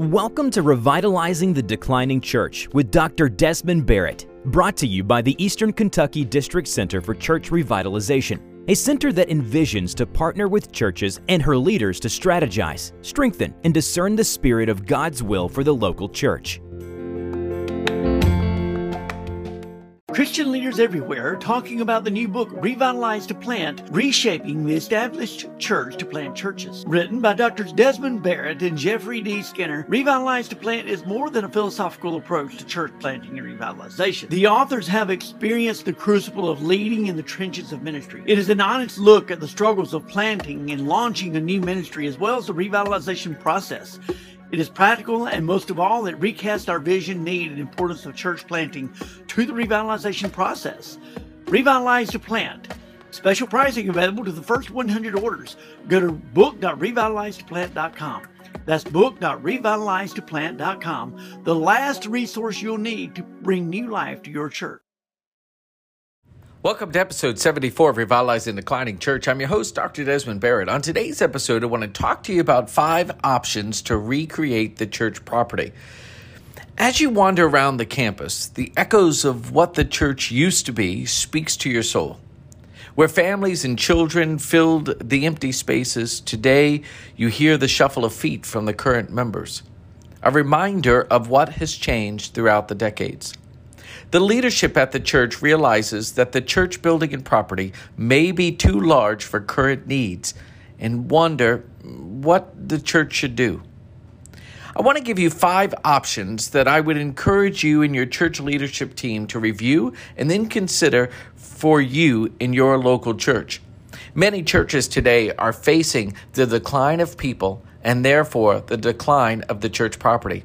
Welcome to Revitalizing the Declining Church with Dr. Desmond Barrett, brought to you by the Eastern Kentucky District Center for Church Revitalization, a center that envisions to partner with churches and her leaders to strategize, strengthen, and discern the spirit of God's will for the local church. Christian leaders everywhere are talking about the new book, Revitalize to Plant Reshaping the Established Church to Plant Churches. Written by Drs. Desmond Barrett and Jeffrey D. Skinner, Revitalize to Plant is more than a philosophical approach to church planting and revitalization. The authors have experienced the crucible of leading in the trenches of ministry. It is an honest look at the struggles of planting and launching a new ministry as well as the revitalization process. It is practical, and most of all, it recasts our vision, need, and importance of church planting to the revitalization process. Revitalize to plant. Special pricing available to the first 100 orders. Go to book.revitalizetoplant.com. That's book.revitalizetoplant.com, the last resource you'll need to bring new life to your church. Welcome to episode 74 of Revitalizing Declining Church. I'm your host, Dr. Desmond Barrett. On today's episode, I want to talk to you about five options to recreate the church property. As you wander around the campus, the echoes of what the church used to be speaks to your soul. Where families and children filled the empty spaces, today you hear the shuffle of feet from the current members. A reminder of what has changed throughout the decades. The leadership at the church realizes that the church building and property may be too large for current needs and wonder what the church should do. I want to give you five options that I would encourage you and your church leadership team to review and then consider for you in your local church. Many churches today are facing the decline of people and therefore the decline of the church property.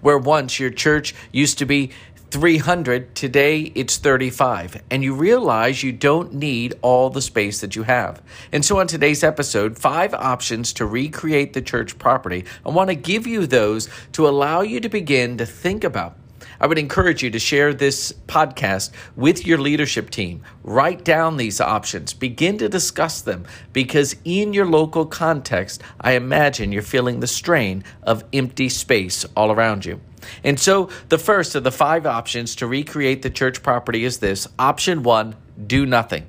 Where once your church used to be 300, today it's 35. And you realize you don't need all the space that you have. And so, on today's episode, five options to recreate the church property. I want to give you those to allow you to begin to think about. I would encourage you to share this podcast with your leadership team. Write down these options, begin to discuss them, because in your local context, I imagine you're feeling the strain of empty space all around you. And so, the first of the five options to recreate the church property is this option one do nothing.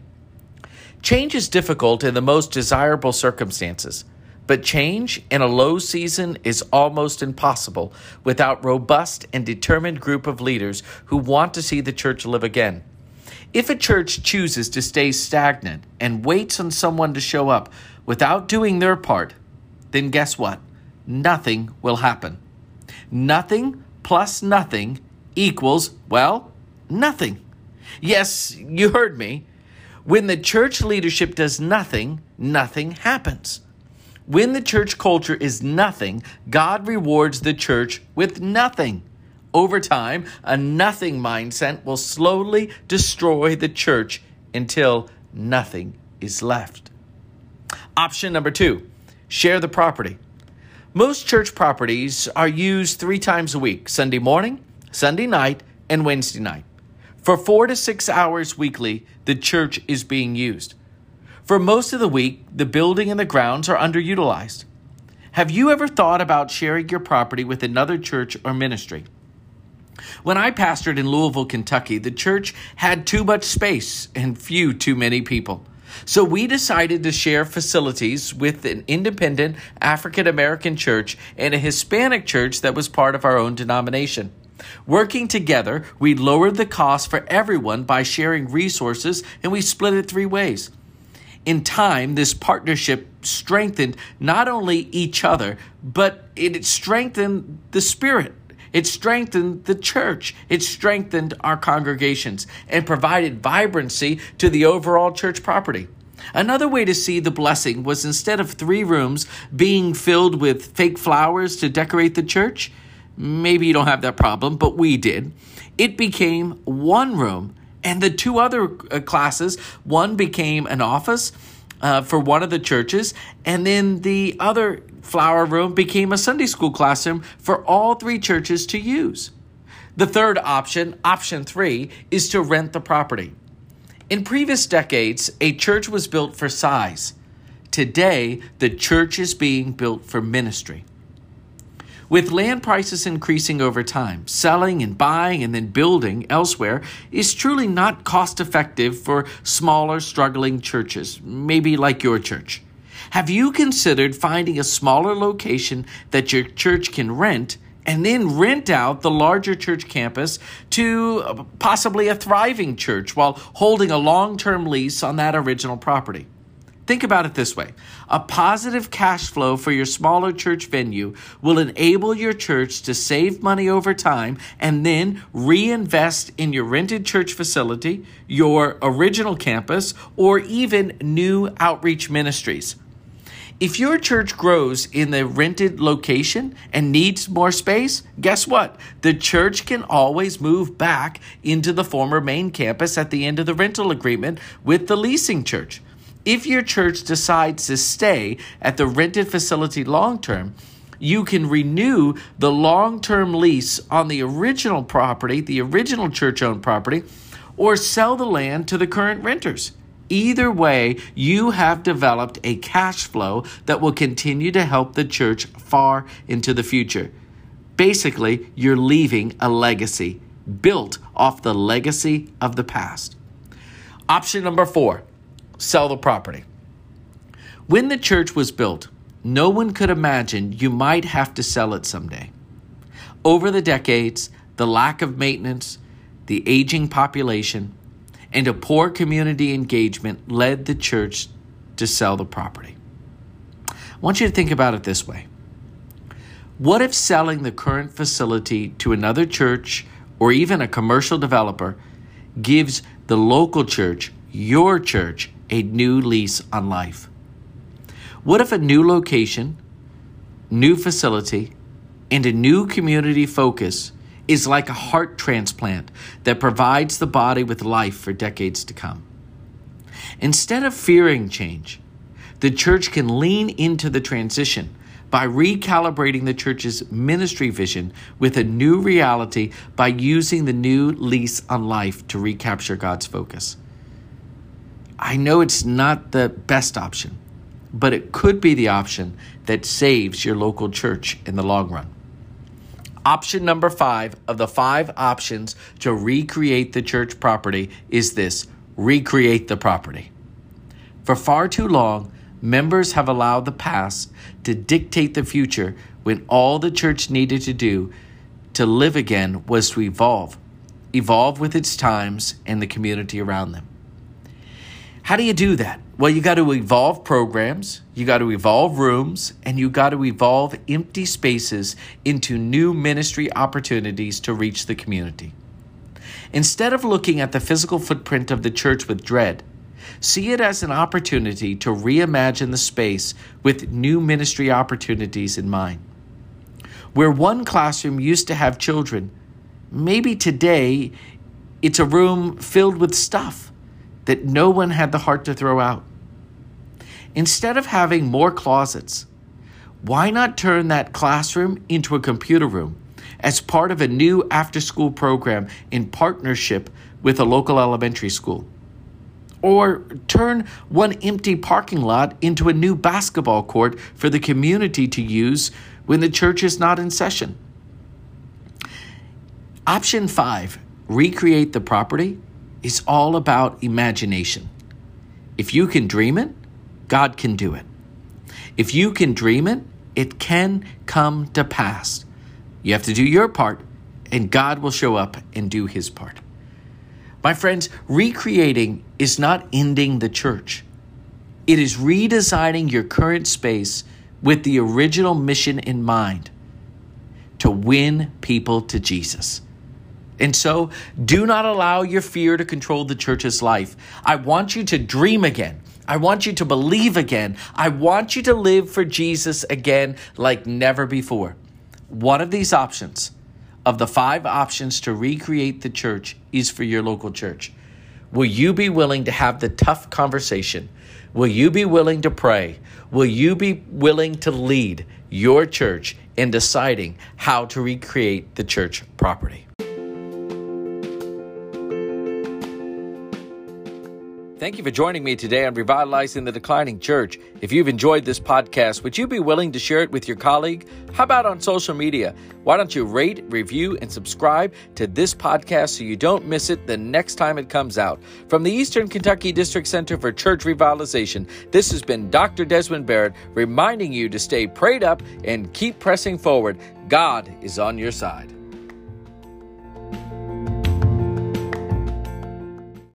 Change is difficult in the most desirable circumstances, but change in a low season is almost impossible without robust and determined group of leaders who want to see the church live again. If a church chooses to stay stagnant and waits on someone to show up without doing their part, then guess what? Nothing will happen. Nothing plus nothing equals, well, nothing. Yes, you heard me. When the church leadership does nothing, nothing happens. When the church culture is nothing, God rewards the church with nothing. Over time, a nothing mindset will slowly destroy the church until nothing is left. Option number two share the property. Most church properties are used three times a week Sunday morning, Sunday night, and Wednesday night. For four to six hours weekly, the church is being used. For most of the week, the building and the grounds are underutilized. Have you ever thought about sharing your property with another church or ministry? When I pastored in Louisville, Kentucky, the church had too much space and few too many people. So we decided to share facilities with an independent African American church and a Hispanic church that was part of our own denomination. Working together, we lowered the cost for everyone by sharing resources and we split it three ways. In time, this partnership strengthened not only each other, but it strengthened the spirit it strengthened the church. It strengthened our congregations and provided vibrancy to the overall church property. Another way to see the blessing was instead of three rooms being filled with fake flowers to decorate the church, maybe you don't have that problem, but we did. It became one room, and the two other uh, classes one became an office uh, for one of the churches, and then the other flower room became a Sunday school classroom for all three churches to use. The third option, option three, is to rent the property. In previous decades, a church was built for size. Today, the church is being built for ministry. With land prices increasing over time, selling and buying and then building elsewhere is truly not cost effective for smaller, struggling churches, maybe like your church. Have you considered finding a smaller location that your church can rent and then rent out the larger church campus to uh, possibly a thriving church while holding a long term lease on that original property? Think about it this way a positive cash flow for your smaller church venue will enable your church to save money over time and then reinvest in your rented church facility, your original campus, or even new outreach ministries. If your church grows in the rented location and needs more space, guess what? The church can always move back into the former main campus at the end of the rental agreement with the leasing church. If your church decides to stay at the rented facility long term, you can renew the long term lease on the original property, the original church owned property, or sell the land to the current renters. Either way, you have developed a cash flow that will continue to help the church far into the future. Basically, you're leaving a legacy built off the legacy of the past. Option number four sell the property. When the church was built, no one could imagine you might have to sell it someday. Over the decades, the lack of maintenance, the aging population, and a poor community engagement led the church to sell the property. I want you to think about it this way What if selling the current facility to another church or even a commercial developer gives the local church, your church, a new lease on life? What if a new location, new facility, and a new community focus is like a heart transplant that provides the body with life for decades to come? Instead of fearing change, the church can lean into the transition by recalibrating the church's ministry vision with a new reality by using the new lease on life to recapture God's focus. I know it's not the best option, but it could be the option that saves your local church in the long run. Option number five of the five options to recreate the church property is this recreate the property. For far too long, members have allowed the past to dictate the future when all the church needed to do to live again was to evolve, evolve with its times and the community around them. How do you do that? Well, you got to evolve programs, you got to evolve rooms, and you got to evolve empty spaces into new ministry opportunities to reach the community. Instead of looking at the physical footprint of the church with dread, see it as an opportunity to reimagine the space with new ministry opportunities in mind. Where one classroom used to have children, maybe today it's a room filled with stuff that no one had the heart to throw out. Instead of having more closets, why not turn that classroom into a computer room as part of a new after school program in partnership with a local elementary school? Or turn one empty parking lot into a new basketball court for the community to use when the church is not in session. Option five recreate the property is all about imagination. If you can dream it, God can do it. If you can dream it, it can come to pass. You have to do your part, and God will show up and do his part. My friends, recreating is not ending the church, it is redesigning your current space with the original mission in mind to win people to Jesus. And so, do not allow your fear to control the church's life. I want you to dream again. I want you to believe again. I want you to live for Jesus again like never before. One of these options, of the five options to recreate the church, is for your local church. Will you be willing to have the tough conversation? Will you be willing to pray? Will you be willing to lead your church in deciding how to recreate the church property? Thank you for joining me today on Revitalizing the Declining Church. If you've enjoyed this podcast, would you be willing to share it with your colleague? How about on social media? Why don't you rate, review, and subscribe to this podcast so you don't miss it the next time it comes out? From the Eastern Kentucky District Center for Church Revitalization, this has been Dr. Desmond Barrett reminding you to stay prayed up and keep pressing forward. God is on your side.